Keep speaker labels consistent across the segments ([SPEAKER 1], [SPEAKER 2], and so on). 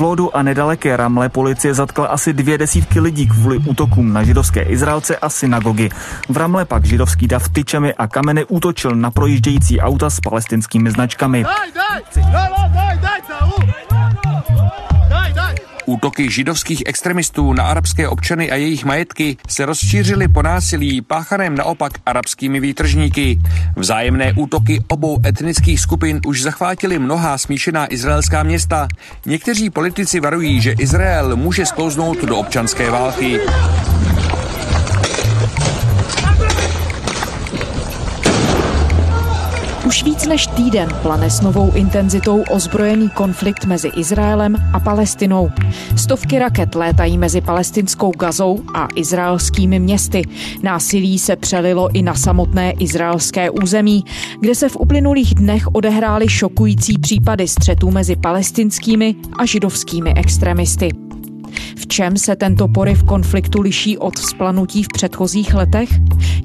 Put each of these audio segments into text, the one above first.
[SPEAKER 1] V Lódu a nedaleké Ramle policie zatkla asi dvě desítky lidí kvůli útokům na židovské Izraelce a synagogy. V Ramle pak židovský dav tyčemi a kameny útočil na projíždějící auta s palestinskými značkami. Daj, daj, daj, daj, daj,
[SPEAKER 2] Útoky židovských extremistů na arabské občany a jejich majetky se rozšířily po násilí páchaném naopak arabskými výtržníky. Vzájemné útoky obou etnických skupin už zachvátily mnohá smíšená izraelská města. Někteří politici varují, že Izrael může sklouznout do občanské války.
[SPEAKER 3] Víc než týden plane s novou intenzitou ozbrojený konflikt mezi Izraelem a Palestinou. Stovky raket létají mezi palestinskou Gazou a izraelskými městy. Násilí se přelilo i na samotné izraelské území, kde se v uplynulých dnech odehrály šokující případy střetů mezi palestinskými a židovskými extremisty. V čem se tento poryv konfliktu liší od vzplanutí v předchozích letech?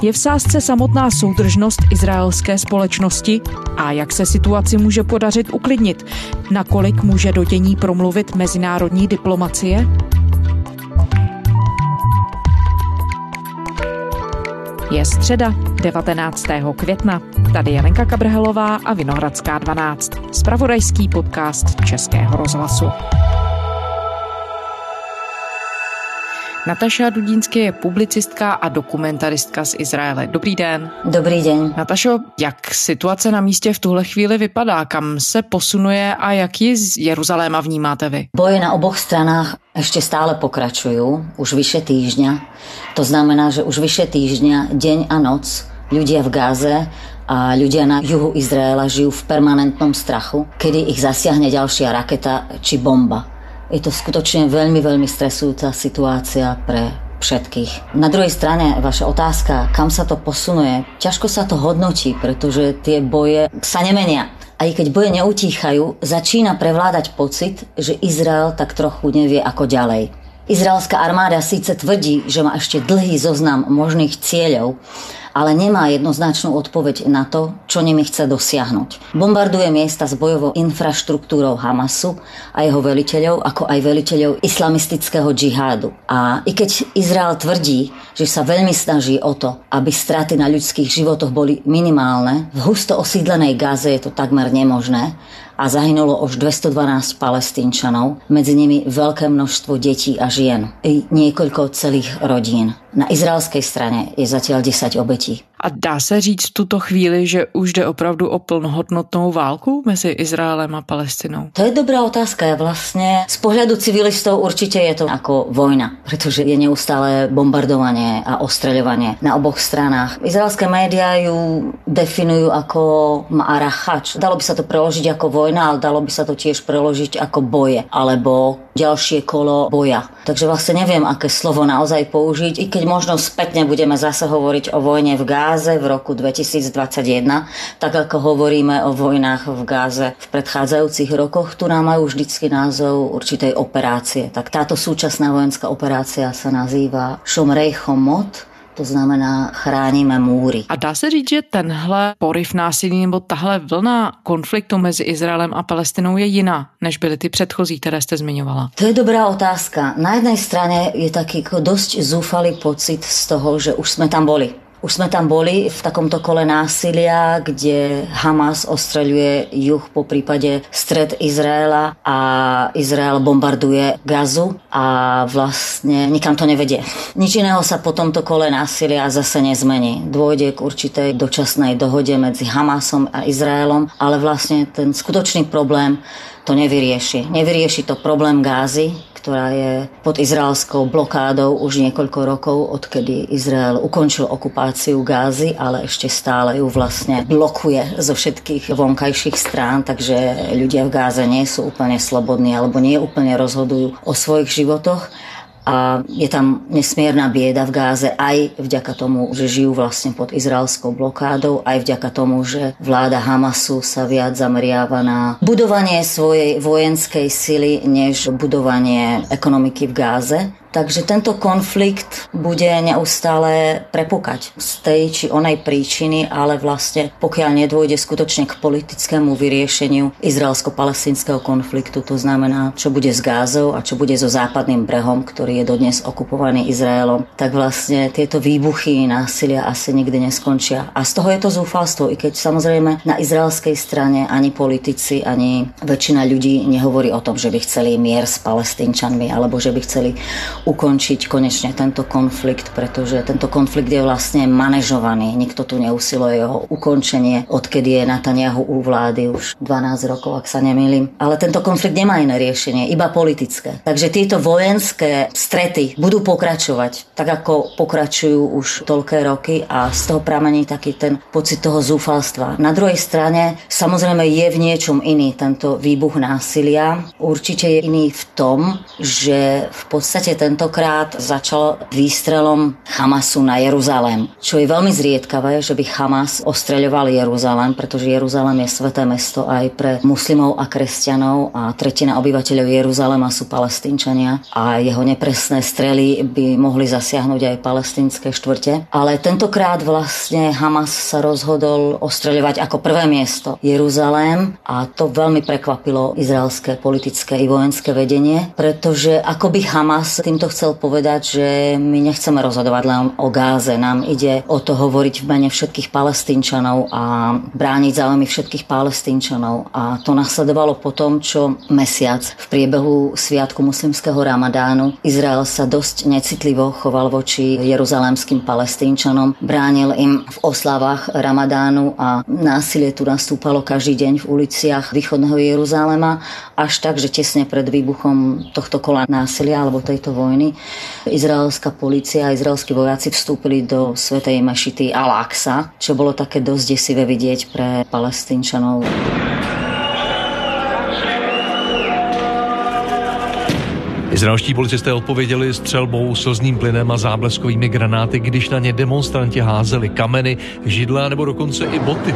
[SPEAKER 3] Je v sázce samotná soudržnost izraelské společnosti a jak se situaci může podařit uklidnit? Nakolik může do dění promluvit mezinárodní diplomacie? Je středa 19. května. Tady je Lenka Kabrhelová a Vinohradská 12. Spravodajský podcast Českého rozhlasu. Nataša Dudínsky je publicistka a dokumentaristka z Izraele. Dobrý den.
[SPEAKER 4] Dobrý den.
[SPEAKER 3] Natašo, jak situace na místě v tuhle chvíli vypadá? Kam se posunuje a jak ji z Jeruzaléma vnímáte vy?
[SPEAKER 4] Boje na oboch stranách ešte stále pokračujú, už vyše týždňa. To znamená, že už vyše týždňa, deň a noc, ľudia v Gáze a ľudia na juhu Izraela žijú v permanentnom strachu, kedy ich zasiahne ďalšia raketa či bomba. Je to skutočne veľmi, veľmi stresujúca situácia pre všetkých. Na druhej strane, vaša otázka, kam sa to posunuje, ťažko sa to hodnotí, pretože tie boje sa nemenia. Aj keď boje neutíchajú, začína prevládať pocit, že Izrael tak trochu nevie ako ďalej. Izraelská armáda síce tvrdí, že má ešte dlhý zoznam možných cieľov, ale nemá jednoznačnú odpoveď na to, čo nimi chce dosiahnuť. Bombarduje miesta s bojovou infraštruktúrou Hamasu a jeho veliteľov, ako aj veliteľov islamistického džihádu. A i keď Izrael tvrdí, že sa veľmi snaží o to, aby straty na ľudských životoch boli minimálne, v husto osídlenej Gáze je to takmer nemožné a zahynulo už 212 palestínčanov, medzi nimi veľké množstvo detí a žien i niekoľko celých rodín. Na izraelskej strane je zatiaľ 10 obetí.
[SPEAKER 3] A dá se říct v tuto chvíli, že už jde opravdu o plnohodnotnou válku mezi Izraelem a Palestinou?
[SPEAKER 4] To je dobrá otázka. Vlastne z pohľadu civilistov určite je to ako vojna, pretože je neustále bombardovanie a ostreľovanie na oboch stranách. Izraelské médiá ju definujú ako ma'arachač. Dalo by sa to preložiť ako vojna, ale dalo by sa to tiež preložiť ako boje alebo ďalšie kolo boja. Takže vlastne neviem, aké slovo naozaj použiť, i keď možno spätne budeme zase hovoriť o vojne v Gáze v roku 2021, tak ako hovoríme o vojnách v Gáze v predchádzajúcich rokoch, ktorá majú vždycky názov určitej operácie. Tak táto súčasná vojenská operácia sa nazýva Šomrej Chomot, to znamená chráníme múry.
[SPEAKER 3] A dá se říct, že tenhle poryv násilí nebo tahle vlna konfliktu mezi Izraelem a Palestinou je jiná, než byly ty předchozí, které jste zmiňovala?
[SPEAKER 4] To je dobrá otázka. Na jednej strane je taký dosť zúfalý pocit z toho, že už sme tam boli už sme tam boli v takomto kole násilia, kde Hamas ostreľuje juh po prípade stred Izraela a Izrael bombarduje Gazu a vlastne nikam to nevedie. Nič iného sa po tomto kole násilia zase nezmení. Dôjde k určitej dočasnej dohode medzi Hamasom a Izraelom, ale vlastne ten skutočný problém to nevyrieši. Nevyrieši to problém Gázy, ktorá je pod izraelskou blokádou už niekoľko rokov, odkedy Izrael ukončil okupáciu Gázy, ale ešte stále ju vlastne blokuje zo všetkých vonkajších strán, takže ľudia v Gáze nie sú úplne slobodní alebo nie úplne rozhodujú o svojich životoch a je tam nesmierna bieda v Gáze aj vďaka tomu, že žijú vlastne pod izraelskou blokádou, aj vďaka tomu, že vláda Hamasu sa viac zameriava na budovanie svojej vojenskej sily, než budovanie ekonomiky v Gáze. Takže tento konflikt bude neustále prepukať z tej či onej príčiny, ale vlastne pokiaľ nedôjde skutočne k politickému vyriešeniu izraelsko-palestinského konfliktu, to znamená, čo bude s Gázou a čo bude so západným brehom, ktorý je dodnes okupovaný Izraelom, tak vlastne tieto výbuchy násilia asi nikdy neskončia. A z toho je to zúfalstvo, i keď samozrejme na izraelskej strane ani politici, ani väčšina ľudí nehovorí o tom, že by chceli mier s palestínčanmi alebo že by chceli ukončiť konečne tento konflikt, pretože tento konflikt je vlastne manažovaný. Nikto tu neusiluje jeho ukončenie, odkedy je Netanyahu u vlády už 12 rokov, ak sa nemýlim. Ale tento konflikt nemá iné riešenie, iba politické. Takže tieto vojenské strety budú pokračovať, tak ako pokračujú už toľké roky a z toho pramení taký ten pocit toho zúfalstva. Na druhej strane samozrejme je v niečom iný tento výbuch násilia. Určite je iný v tom, že v podstate ten tentokrát začal výstrelom Hamasu na Jeruzalém, čo je veľmi zriedkavé, že by Hamas ostreľoval Jeruzalém, pretože Jeruzalém je sveté mesto aj pre muslimov a kresťanov a tretina obyvateľov Jeruzalema sú palestínčania a jeho nepresné strely by mohli zasiahnuť aj palestínske štvrte. Ale tentokrát vlastne Hamas sa rozhodol ostreľovať ako prvé miesto Jeruzalém a to veľmi prekvapilo izraelské politické i vojenské vedenie, pretože ako by Hamas týmto týmto chcel povedať, že my nechceme rozhodovať len o Gáze. Nám ide o to hovoriť v mene všetkých palestínčanov a brániť záujmy všetkých palestínčanov. A to nasledovalo po tom, čo mesiac v priebehu sviatku muslimského Ramadánu Izrael sa dosť necitlivo choval voči jeruzalémskym palestínčanom, bránil im v oslavách Ramadánu a násilie tu nastúpalo každý deň v uliciach východného Jeruzalema, až tak, že tesne pred výbuchom tohto kola násilia alebo tejto vojny vojny, izraelská policia a izraelskí vojaci vstúpili do svetej mešity Al-Aqsa, čo bolo také dosť desivé vidieť pre palestínčanov.
[SPEAKER 5] Izraelští policisté odpověděli střelbou, slzným plynem a zábleskovými granáty, když na ně demonstranti házeli kameny, židle nebo dokonce i boty.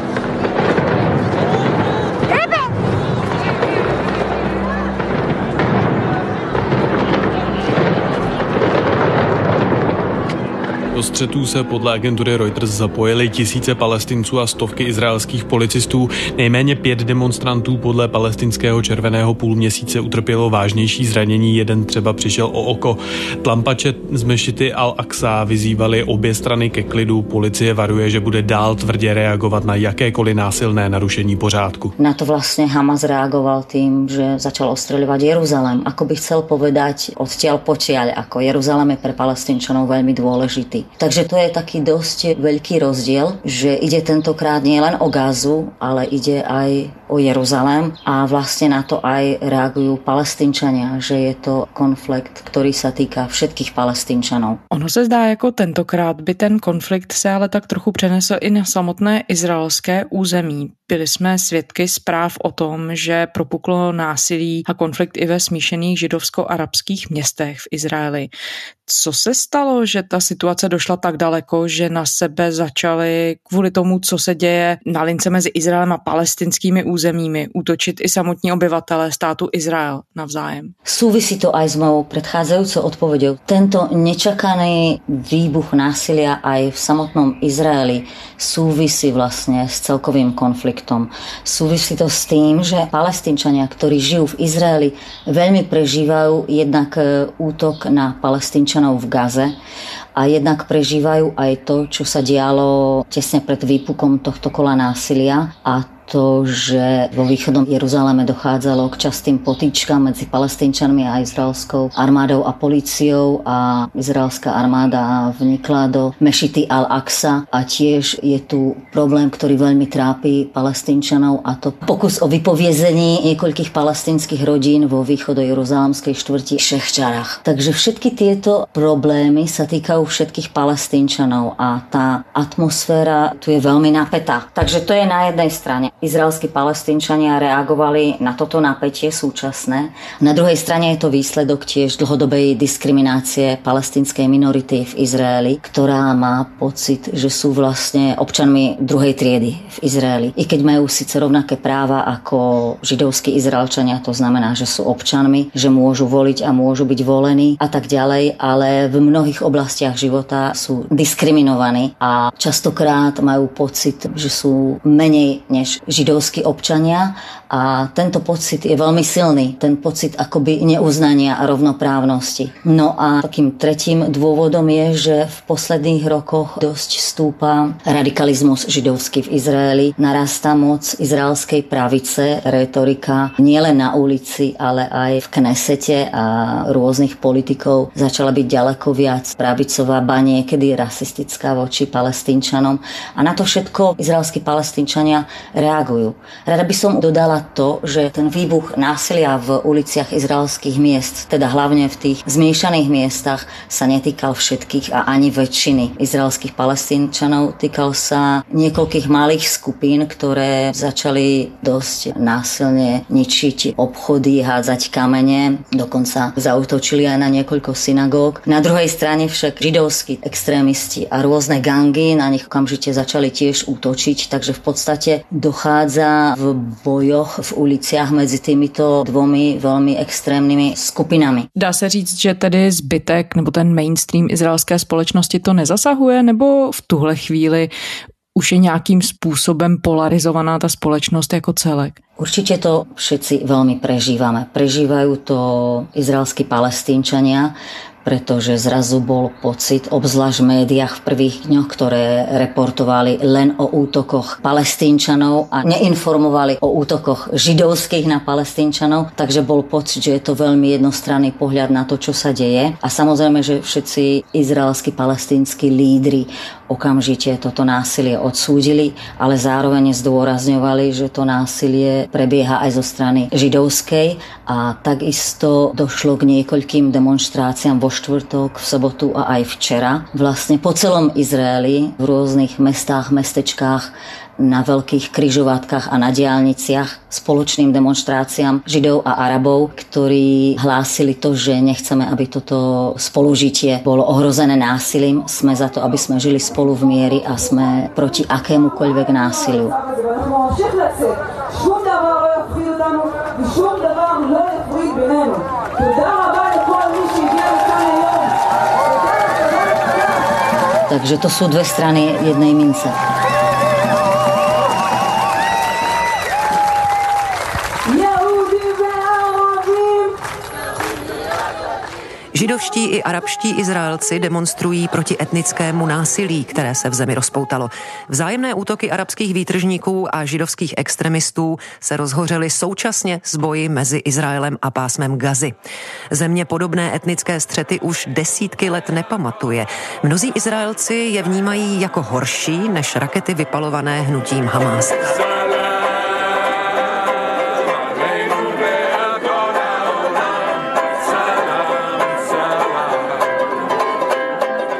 [SPEAKER 6] Do střetů se podle agentury Reuters zapojili tisíce palestinců a stovky izraelských policistů. Nejméně pět demonstrantů podle palestinského červeného půlměsíce utrpělo vážnější zranění, jeden třeba přišel o oko. Tlampače z mešity Al-Aqsa vyzývali obě strany ke klidu. Policie varuje, že bude dál tvrdě reagovat na jakékoliv násilné narušení pořádku.
[SPEAKER 4] Na to vlastně Hamas reagoval tým, že začal ostreľovať Jeruzalém. Ako by chcel povedať odtiaľ počiaľ, ako Jeruzalém je pre palestínčanov veľmi dôležitý. Takže to je taký dosť veľký rozdiel, že ide tentokrát nie len o Gázu, ale ide aj o Jeruzalém a vlastne na to aj reagujú palestínčania, že je to konflikt, ktorý sa týka všetkých palestínčanov.
[SPEAKER 3] Ono se zdá, jako tentokrát by ten konflikt se ale tak trochu přenesl i na samotné izraelské území. Byli jsme svědky zpráv o tom, že propuklo násilí a konflikt i ve smíšených židovsko-arabských městech v Izraeli. Co se stalo, že ta situace došla tak daleko, že na sebe začaly kvůli tomu, co se děje na lince mezi Izraelem a palestinskými územími, útočit i samotní obyvatelé státu Izrael navzájem?
[SPEAKER 4] Súvisí to aj s mojou predchádzajúcou odpovedou. Tento nečakaný výbuch násilia aj v samotnom Izraeli súvisí vlastne s celkovým konfliktom. Súvisí to s tým, že palestínčania, ktorí žijú v Izraeli, veľmi prežívajú jednak e, útok na palestínčania občanov v Gaze a jednak prežívajú aj to, čo sa dialo tesne pred výpukom tohto kola násilia a to, že vo východnom Jeruzaleme dochádzalo k častým potýčkam medzi palestínčanmi a izraelskou armádou a políciou a izraelská armáda vnikla do mešity Al-Aqsa a tiež je tu problém, ktorý veľmi trápi palestínčanov a to pokus o vypoviezení niekoľkých palestínskych rodín vo východo jeruzalemskej štvrti Šechčarach. Takže všetky tieto problémy sa týkajú všetkých palestínčanov a tá atmosféra tu je veľmi napätá. Takže to je na jednej strane. Izraelskí palestínčania reagovali na toto napätie súčasné. Na druhej strane je to výsledok tiež dlhodobej diskriminácie palestínskej minority v Izraeli, ktorá má pocit, že sú vlastne občanmi druhej triedy v Izraeli. I keď majú síce rovnaké práva ako židovskí Izraelčania, to znamená, že sú občanmi, že môžu voliť a môžu byť volení a tak ďalej, ale v mnohých oblastiach života sú diskriminovaní a častokrát majú pocit, že sú menej než židovskí občania a tento pocit je veľmi silný, ten pocit akoby neuznania a rovnoprávnosti. No a takým tretím dôvodom je, že v posledných rokoch dosť stúpa radikalizmus židovský v Izraeli, narastá moc izraelskej pravice, retorika nielen na ulici, ale aj v Knesete a rôznych politikov začala byť ďaleko viac pravicová, ba niekedy rasistická voči palestínčanom. A na to všetko izraelskí palestínčania reagujú. Rada by som dodala to, že ten výbuch násilia v uliciach izraelských miest, teda hlavne v tých zmiešaných miestach, sa netýkal všetkých a ani väčšiny izraelských palestínčanov. Týkal sa niekoľkých malých skupín, ktoré začali dosť násilne ničiť obchody, hádzať kamene, dokonca zautočili aj na niekoľko synagóg. Na druhej strane však židovskí extrémisti a rôzne gangy na nich okamžite začali tiež útočiť, takže v podstate dochádza v bojoch v uliciach mezi týmito dvomi velmi extrémnymi skupinami.
[SPEAKER 3] Dá se říct, že tedy zbytek nebo ten mainstream izraelské společnosti to nezasahuje, nebo v tuhle chvíli už je nějakým způsobem polarizovaná ta společnost jako celek?
[SPEAKER 4] Určite to všetci veľmi prežívame. Prežívajú to izraelskí palestínčania, pretože zrazu bol pocit, obzvlášť v médiách v prvých dňoch, ktoré reportovali len o útokoch palestínčanov a neinformovali o útokoch židovských na palestínčanov, takže bol pocit, že je to veľmi jednostranný pohľad na to, čo sa deje. A samozrejme, že všetci izraelskí palestínsky lídry okamžite toto násilie odsúdili, ale zároveň zdôrazňovali, že to násilie prebieha aj zo strany židovskej a takisto došlo k niekoľkým demonstráciám vo štvrtok, v sobotu a aj včera. Vlastne po celom Izraeli, v rôznych mestách, mestečkách na veľkých kryžovatkách a na diálniciach spoločným demonstráciám Židov a Arabov, ktorí hlásili to, že nechceme, aby toto spolužitie bolo ohrozené násilím. Sme za to, aby sme žili spolu v miery a sme proti akémukoľvek násiliu. Takže to sú dve strany jednej mince.
[SPEAKER 7] Židovští i arabští Izraelci demonstrují proti etnickému násilí, které se v zemi rozpoutalo. Vzájemné útoky arabských výtržníků a židovských extremistů se rozhořely současně s boji mezi Izraelem a pásmem Gazy. Země podobné etnické střety už desítky let nepamatuje. Mnozí Izraelci je vnímají jako horší než rakety vypalované hnutím Hamas.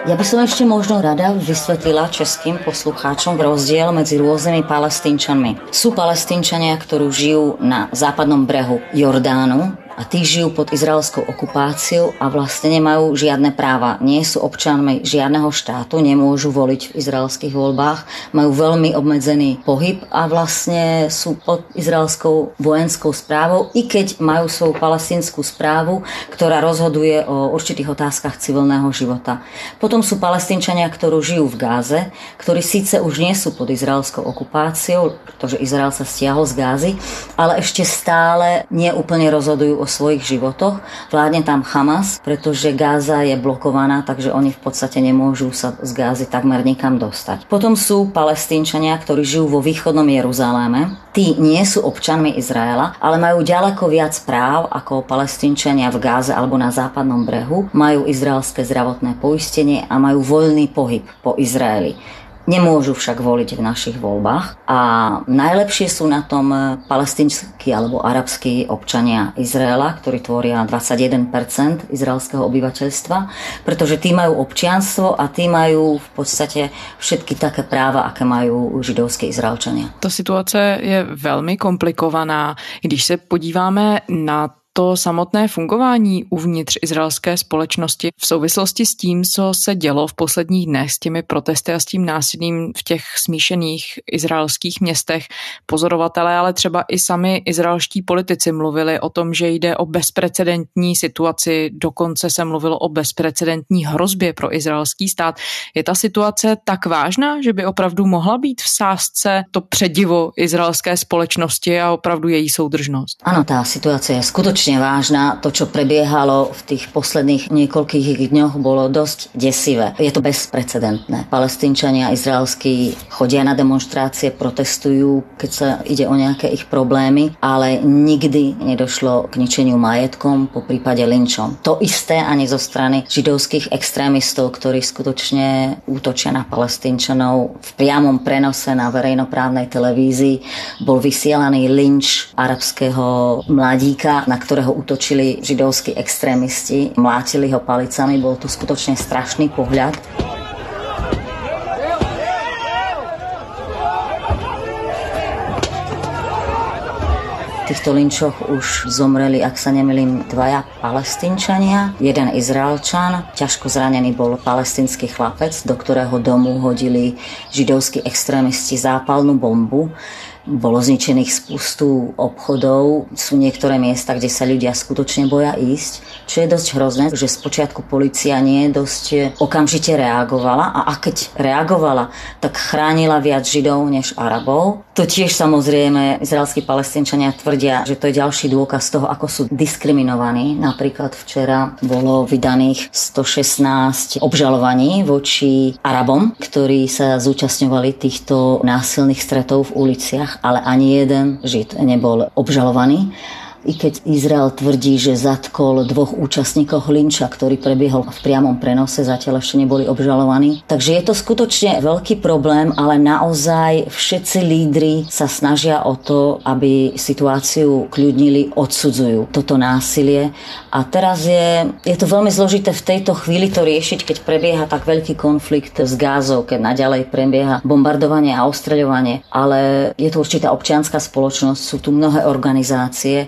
[SPEAKER 4] Ja by som ešte možno rada vysvetlila českým poslucháčom rozdiel medzi rôznymi palestínčanmi. Sú palestínčania, ktorí žijú na západnom brehu Jordánu, a tí žijú pod izraelskou okupáciou a vlastne nemajú žiadne práva. Nie sú občanmi žiadneho štátu, nemôžu voliť v izraelských voľbách, majú veľmi obmedzený pohyb a vlastne sú pod izraelskou vojenskou správou, i keď majú svoju palestinskú správu, ktorá rozhoduje o určitých otázkach civilného života. Potom sú palestínčania, ktorí žijú v Gáze, ktorí síce už nie sú pod izraelskou okupáciou, pretože Izrael sa stiahol z Gázy, ale ešte stále nie úplne rozhodujú o svojich životoch. Vládne tam Hamas, pretože Gáza je blokovaná, takže oni v podstate nemôžu sa z Gázy takmer nikam dostať. Potom sú palestínčania, ktorí žijú vo východnom Jeruzaléme. Tí nie sú občanmi Izraela, ale majú ďaleko viac práv ako palestínčania v Gáze alebo na západnom brehu. Majú izraelské zdravotné poistenie a majú voľný pohyb po Izraeli Nemôžu však voliť v našich voľbách a najlepšie sú na tom palestinskí alebo arabskí občania Izraela, ktorí tvoria 21% izraelského obyvateľstva, pretože tí majú občianstvo a tí majú v podstate všetky také práva, aké majú židovské Izraelčania.
[SPEAKER 3] Ta situace je velmi komplikovaná. Když se podíváme na to samotné fungování uvnitř izraelské společnosti v souvislosti s tím, co se dělo v posledních dnech s těmi protesty a s tím násilím v těch smíšených izraelských městech. Pozorovatelé, ale třeba i sami izraelští politici mluvili o tom, že jde o bezprecedentní situaci, dokonce se mluvilo o bezprecedentní hrozbě pro izraelský stát. Je ta situace tak vážná, že by opravdu mohla být v sázce to předivo izraelské společnosti a opravdu její soudržnost?
[SPEAKER 4] Ano, ta situace je skutečně skutočne vážna. To, čo prebiehalo v tých posledných niekoľkých dňoch, bolo dosť desivé. Je to bezprecedentné. Palestínčania izraelskí chodia na demonstrácie, protestujú, keď sa ide o nejaké ich problémy, ale nikdy nedošlo k ničeniu majetkom, po prípade linčom. To isté ani zo strany židovských extrémistov, ktorí skutočne útočia na palestínčanov v priamom prenose na verejnoprávnej televízii. Bol vysielaný linč arabského mladíka, na ktorého útočili židovskí extrémisti, mlátili ho palicami, bol to skutočne strašný pohľad. Týchto linčoch už zomreli, ak sa nemilím, dvaja palestínčania, jeden Izraelčan, ťažko zranený bol palestinský chlapec, do ktorého domu hodili židovskí extrémisti zápalnú bombu. Bolo zničených spustu obchodov, sú niektoré miesta, kde sa ľudia skutočne boja ísť, čo je dosť hrozné, že spočiatku policia nie dosť okamžite reagovala a, a keď reagovala, tak chránila viac Židov než Arabov. To tiež samozrejme izraelskí palestinčania tvrdia, že to je ďalší dôkaz toho, ako sú diskriminovaní. Napríklad včera bolo vydaných 116 obžalovaní voči Arabom, ktorí sa zúčastňovali týchto násilných stretov v uliciach ale ani jeden Žid nebol obžalovaný i keď Izrael tvrdí, že zatkol dvoch účastníkov linča, ktorý prebiehol v priamom prenose, zatiaľ ešte neboli obžalovaní. Takže je to skutočne veľký problém, ale naozaj všetci lídry sa snažia o to, aby situáciu kľudnili, odsudzujú toto násilie. A teraz je, je to veľmi zložité v tejto chvíli to riešiť, keď prebieha tak veľký konflikt s Gázou, keď naďalej prebieha bombardovanie a ostreľovanie. Ale je to určitá občianská spoločnosť, sú tu mnohé organizácie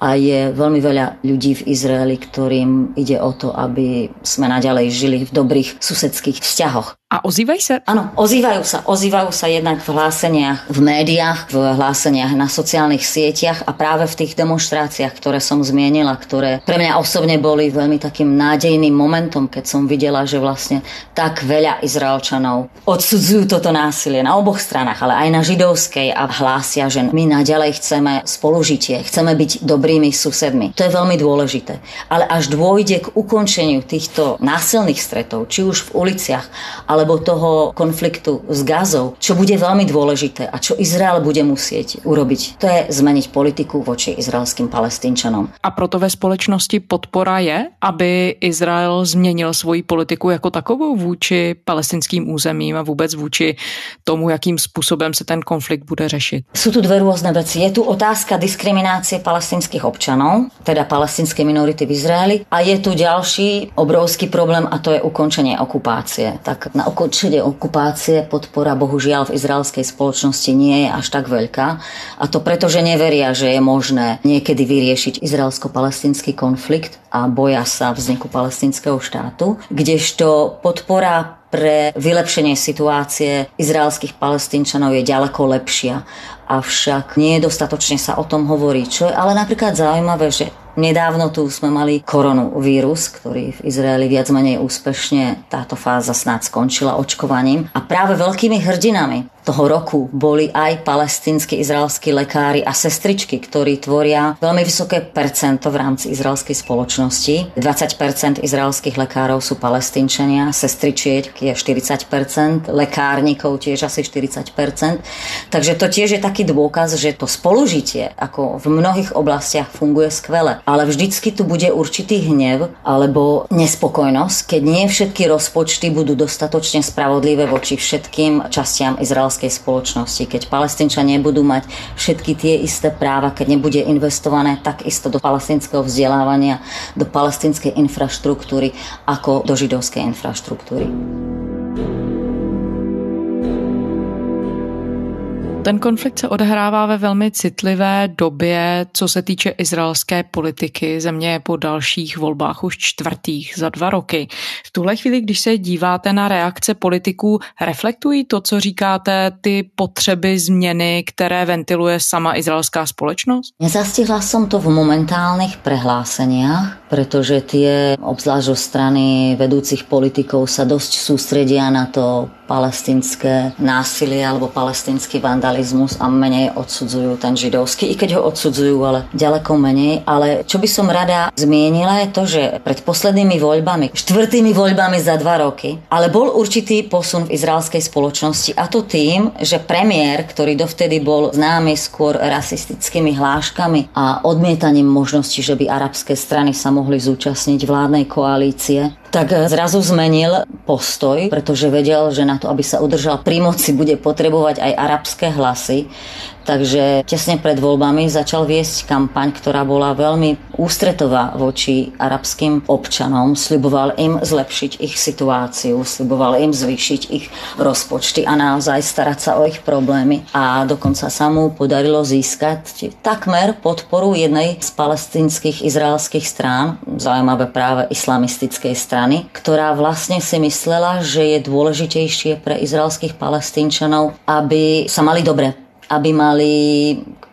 [SPEAKER 4] a je veľmi veľa ľudí v Izraeli, ktorým ide o to, aby sme naďalej žili v dobrých susedských vzťahoch.
[SPEAKER 3] A ozývajú sa?
[SPEAKER 4] Áno, ozývajú sa. Ozývajú sa jednak v hláseniach v médiách, v hláseniach na sociálnych sieťach a práve v tých demonstráciách, ktoré som zmienila, ktoré pre mňa osobne boli veľmi takým nádejným momentom, keď som videla, že vlastne tak veľa Izraelčanov odsudzujú toto násilie na oboch stranách, ale aj na židovskej a hlásia, že my naďalej chceme spolužitie, chceme byť dobrými susedmi. To je veľmi dôležité. Ale až dôjde k ukončeniu týchto násilných stretov, či už v uliciach, alebo toho konfliktu s Gazou, čo bude veľmi dôležité a čo Izrael bude musieť urobiť, to je zmeniť politiku voči izraelským palestínčanom.
[SPEAKER 3] A proto ve společnosti podpora je, aby Izrael změnil svoji politiku jako takovou vůči palestinským územím a vůbec vůči tomu, jakým způsobem se ten konflikt bude řešit.
[SPEAKER 4] Sú tu dve rôzne veci. Je tu otázka diskriminácie palestinských občanov, teda palestinské minority v Izraeli a je tu ďalší obrovský problém a to je ukončenie okupácie. Tak na ukončenie okupácie podpora bohužiaľ v izraelskej spoločnosti nie je až tak veľká. A to preto, že neveria, že je možné niekedy vyriešiť izraelsko-palestinský konflikt a boja sa vzniku palestinského štátu, kdežto podpora pre vylepšenie situácie izraelských palestínčanov je ďaleko lepšia. Avšak nie je dostatočne sa o tom hovorí, čo je ale napríklad zaujímavé, že Nedávno tu sme mali koronavírus, ktorý v Izraeli viac menej úspešne táto fáza snad skončila očkovaním. A práve veľkými hrdinami toho roku boli aj palestínsky izraelskí lekári a sestričky, ktorí tvoria veľmi vysoké percento v rámci izraelskej spoločnosti. 20% izraelských lekárov sú palestínčania, sestričiek je 40%, lekárnikov tiež asi 40%. Takže to tiež je taký dôkaz, že to spolužitie ako v mnohých oblastiach funguje skvele. Ale vždycky tu bude určitý hnev alebo nespokojnosť, keď nie všetky rozpočty budú dostatočne spravodlivé voči všetkým častiam izraelskej spoločnosti. Keď palestinčania nebudú mať všetky tie isté práva, keď nebude investované tak isto do palestinského vzdelávania, do palestinskej infraštruktúry, ako do židovskej infraštruktúry.
[SPEAKER 3] Ten konflikt se odehrává ve velmi citlivé době, co se týče izraelské politiky. Země je po dalších volbách už čtvrtých za dva roky. V tuhle chvíli, když se díváte na reakce politiků, reflektují to, co říkáte, ty potřeby změny, které ventiluje sama izraelská společnost?
[SPEAKER 4] Nezastihla som to v momentálnych prehláseniach, pretože tie, obzvlášť zo strany vedúcich politikov, sa dosť sústredia na to palestinské násilie alebo palestinský vandalizmus a menej odsudzujú ten židovský, i keď ho odsudzujú, ale ďaleko menej. Ale čo by som rada zmienila je to, že pred poslednými voľbami, štvrtými voľbami za dva roky, ale bol určitý posun v izraelskej spoločnosti a to tým, že premiér, ktorý dovtedy bol známy skôr rasistickými hláškami a odmietaním možnosti, že by arabské strany sa mohli zúčastniť vládnej koalície, tak zrazu zmenil postoj, pretože vedel, že na to, aby sa udržal pri moci, bude potrebovať aj arabské hlasy. Takže tesne pred voľbami začal viesť kampaň, ktorá bola veľmi ústretová voči arabským občanom. Sľuboval im zlepšiť ich situáciu, sľuboval im zvýšiť ich rozpočty a naozaj starať sa o ich problémy. A dokonca sa mu podarilo získať takmer podporu jednej z palestinských izraelských strán, zaujímavé práve islamistickej strany, ktorá vlastne si myslela, že je dôležitejšie pre izraelských palestínčanov, aby sa mali dobre aby mali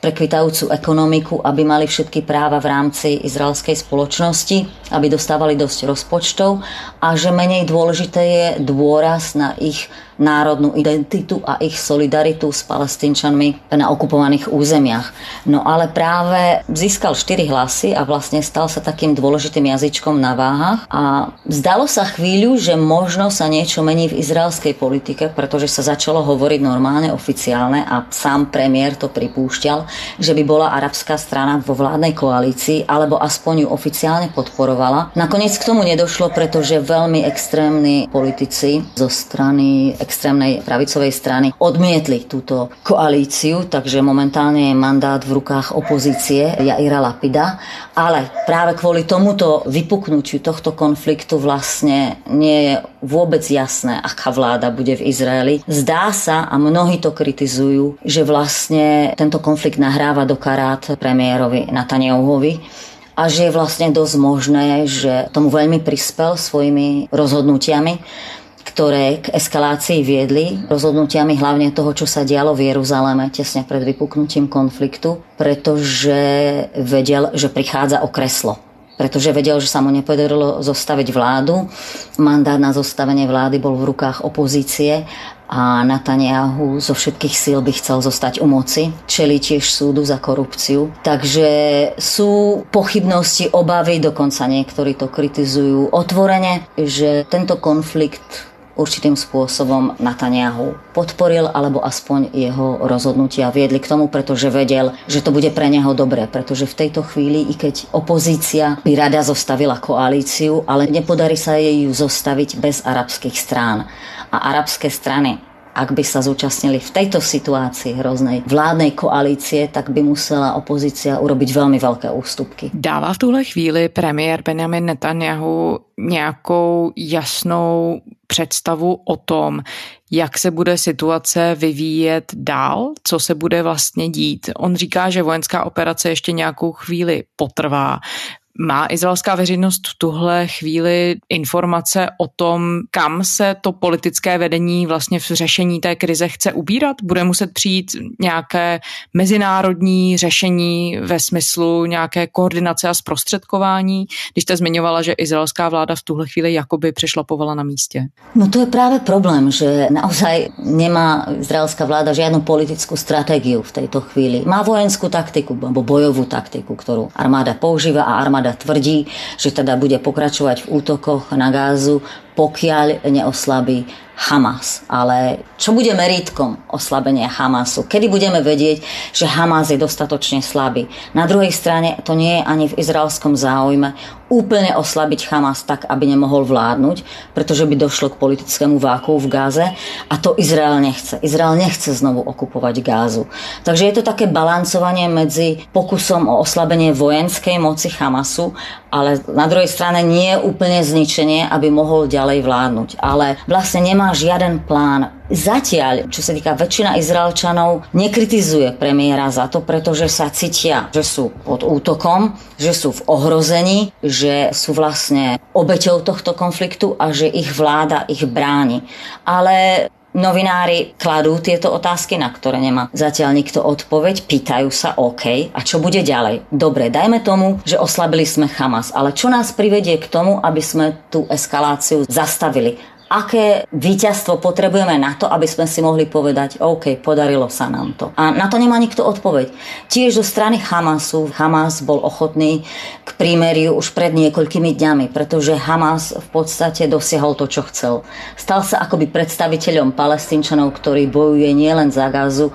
[SPEAKER 4] prekvitajúcu ekonomiku, aby mali všetky práva v rámci izraelskej spoločnosti, aby dostávali dosť rozpočtov a že menej dôležité je dôraz na ich národnú identitu a ich solidaritu s palestínčanmi na okupovaných územiach. No ale práve získal 4 hlasy a vlastne stal sa takým dôležitým jazyčkom na váhach a zdalo sa chvíľu, že možno sa niečo mení v izraelskej politike, pretože sa začalo hovoriť normálne, oficiálne a sám premiér to pripúšťal, že by bola arabská strana vo vládnej koalícii alebo aspoň ju oficiálne podporovala. Nakoniec k tomu nedošlo, pretože veľmi extrémni politici zo strany extrémnej pravicovej strany odmietli túto koalíciu, takže momentálne je mandát v rukách opozície Jaira Lapida, ale práve kvôli tomuto vypuknutiu tohto konfliktu vlastne nie je vôbec jasné, aká vláda bude v Izraeli. Zdá sa, a mnohí to kritizujú, že vlastne tento konflikt nahráva do karát premiérovi Netanyahuovi, a že je vlastne dosť možné, že tomu veľmi prispel svojimi rozhodnutiami ktoré k eskalácii viedli, rozhodnutiami hlavne toho, čo sa dialo v Jeruzaleme tesne pred vypuknutím konfliktu, pretože vedel, že prichádza o kreslo pretože vedel, že sa mu nepodarilo zostaviť vládu. Mandát na zostavenie vlády bol v rukách opozície a Netanyahu zo všetkých síl by chcel zostať u moci, čeli tiež súdu za korupciu. Takže sú pochybnosti, obavy, dokonca niektorí to kritizujú otvorene, že tento konflikt určitým spôsobom Netanyahu podporil, alebo aspoň jeho rozhodnutia viedli k tomu, pretože vedel, že to bude pre neho dobré, pretože v tejto chvíli, i keď opozícia by rada zostavila koalíciu, ale nepodarí sa jej ju zostaviť bez arabských strán. A arabské strany ak by sa zúčastnili v tejto situácii hroznej vládnej koalície, tak by musela opozícia urobiť veľmi veľké ústupky.
[SPEAKER 3] Dává v tuhle chvíli premiér Benjamin Netanyahu nějakou jasnou představu o tom, jak se bude situace vyvíjet dál, co se bude vlastně dít. On říká, že vojenská operace ještě nějakou chvíli potrvá. Má izraelská veřejnost v tuhle chvíli informace o tom, kam se to politické vedení vlastně v řešení té krize chce ubírat? Bude muset přijít nějaké mezinárodní řešení ve smyslu nějaké koordinace a zprostředkování? Když jste zmiňovala, že izraelská vláda v tuhle chvíli jakoby přešlapovala na místě.
[SPEAKER 4] No to je právě problém, že naozaj nemá izraelská vláda žiadnu politickú stratégiu v tejto chvíli. Má vojenskú taktiku, alebo bojovú taktiku, ktorú armáda používa a armáda tvrdí, že teda bude pokračovať v útokoch na Gázu, pokiaľ neoslabí Hamas. Ale čo bude meritkom oslabenia Hamasu? Kedy budeme vedieť, že Hamas je dostatočne slabý? Na druhej strane to nie je ani v izraelskom záujme úplne oslabiť Hamas tak, aby nemohol vládnuť, pretože by došlo k politickému váku v Gáze a to Izrael nechce. Izrael nechce znovu okupovať Gázu. Takže je to také balancovanie medzi pokusom o oslabenie vojenskej moci Hamasu, ale na druhej strane nie úplne zničenie, aby mohol ďalej vládnuť. Ale vlastne nemá žiaden plán. Zatiaľ, čo sa týka väčšina Izraelčanov, nekritizuje premiéra za to, pretože sa cítia, že sú pod útokom, že sú v ohrození, že sú vlastne obeťou tohto konfliktu a že ich vláda ich bráni. Ale Novinári kladú tieto otázky, na ktoré nemá zatiaľ nikto odpoveď, pýtajú sa OK, a čo bude ďalej? Dobre, dajme tomu, že oslabili sme Hamas, ale čo nás privedie k tomu, aby sme tú eskaláciu zastavili? Aké víťazstvo potrebujeme na to, aby sme si mohli povedať, OK, podarilo sa nám to. A na to nemá nikto odpoveď. Tiež zo strany Hamasu, Hamas bol ochotný k prímeriu už pred niekoľkými dňami, pretože Hamas v podstate dosiahol to, čo chcel. Stal sa akoby predstaviteľom palestínčanov, ktorý bojuje nielen za Gazu,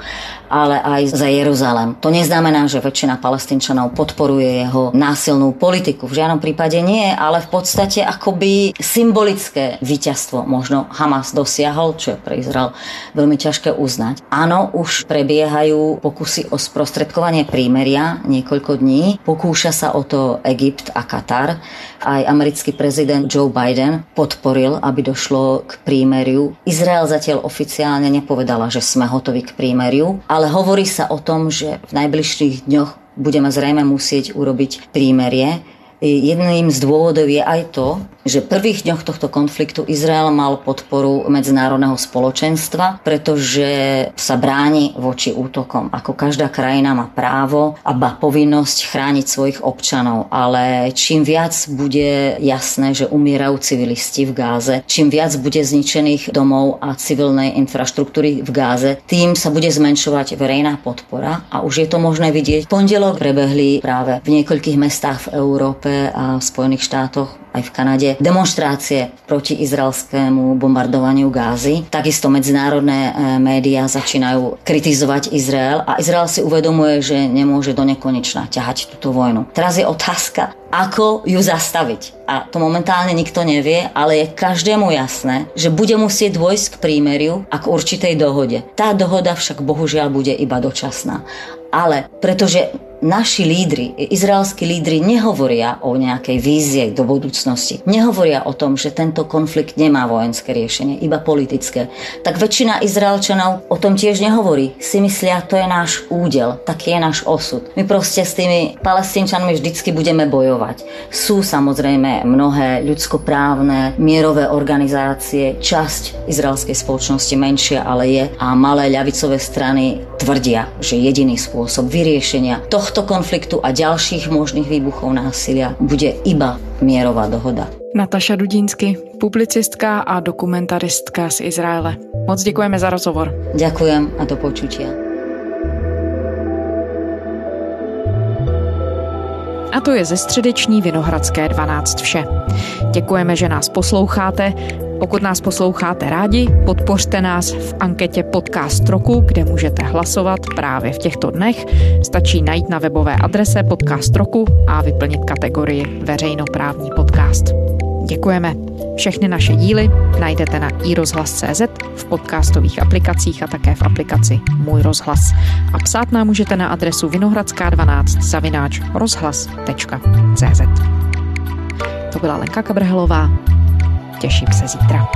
[SPEAKER 4] ale aj za Jeruzalem. To neznamená, že väčšina palestínčanov podporuje jeho násilnú politiku. V žiadnom prípade nie, ale v podstate akoby symbolické víťazstvo možno Hamas dosiahol, čo je pre Izrael veľmi ťažké uznať. Áno, už prebiehajú pokusy o sprostredkovanie prímeria niekoľko dní. Pokúša sa o to Egypt a Katar. Aj americký prezident Joe Biden podporil, aby došlo k prímeriu. Izrael zatiaľ oficiálne nepovedala, že sme hotoví k prímeriu, ale hovorí sa o tom, že v najbližších dňoch budeme zrejme musieť urobiť prímerie. Jedným z dôvodov je aj to, že v prvých dňoch tohto konfliktu Izrael mal podporu medzinárodného spoločenstva, pretože sa bráni voči útokom. Ako každá krajina má právo a ba povinnosť chrániť svojich občanov, ale čím viac bude jasné, že umierajú civilisti v Gáze, čím viac bude zničených domov a civilnej infraštruktúry v Gáze, tým sa bude zmenšovať verejná podpora a už je to možné vidieť. V pondelok prebehli práve v niekoľkých mestách v Európe a v Spojených štátoch aj v Kanade, demonstrácie proti izraelskému bombardovaniu Gázy. Takisto medzinárodné e, médiá začínajú kritizovať Izrael a Izrael si uvedomuje, že nemôže do nekonečna ťahať túto vojnu. Teraz je otázka, ako ju zastaviť. A to momentálne nikto nevie, ale je každému jasné, že bude musieť dôjsť k prímeriu a k určitej dohode. Tá dohoda však bohužiaľ bude iba dočasná. Ale pretože naši lídry, izraelskí lídry nehovoria o nejakej vízie do budúcnosti. Nehovoria o tom, že tento konflikt nemá vojenské riešenie, iba politické. Tak väčšina Izraelčanov o tom tiež nehovorí. Si myslia, to je náš údel, taký je náš osud. My proste s tými palestínčanmi vždycky budeme bojovať. Sú samozrejme mnohé ľudskoprávne, mierové organizácie, časť izraelskej spoločnosti menšia, ale je a malé ľavicové strany tvrdia, že jediný spôsob vyriešenia tohto tohto konfliktu a ďalších možných výbuchov násilia bude iba mierová dohoda.
[SPEAKER 3] Nataša Dudínsky, publicistka a dokumentaristka z Izraele. Moc děkujeme za rozhovor.
[SPEAKER 4] Ďakujem a do počutia.
[SPEAKER 3] A to je ze středeční Vinohradské 12 vše. Děkujeme, že nás posloucháte pokud nás posloucháte rádi, podpořte nás v anketě Podcast roku, kde můžete hlasovat právě v těchto dnech. Stačí najít na webové adrese Podcast roku a vyplnit kategorii Veřejnoprávní podcast. Děkujeme. Všechny naše díly najdete na iRozhlas.cz, v podcastových aplikacích a také v aplikaci Můj rozhlas. A psát nám můžete na adresu vinohradská12 zavináč rozhlas.cz. To byla Lenka Kabrhelová. Těším se zítra.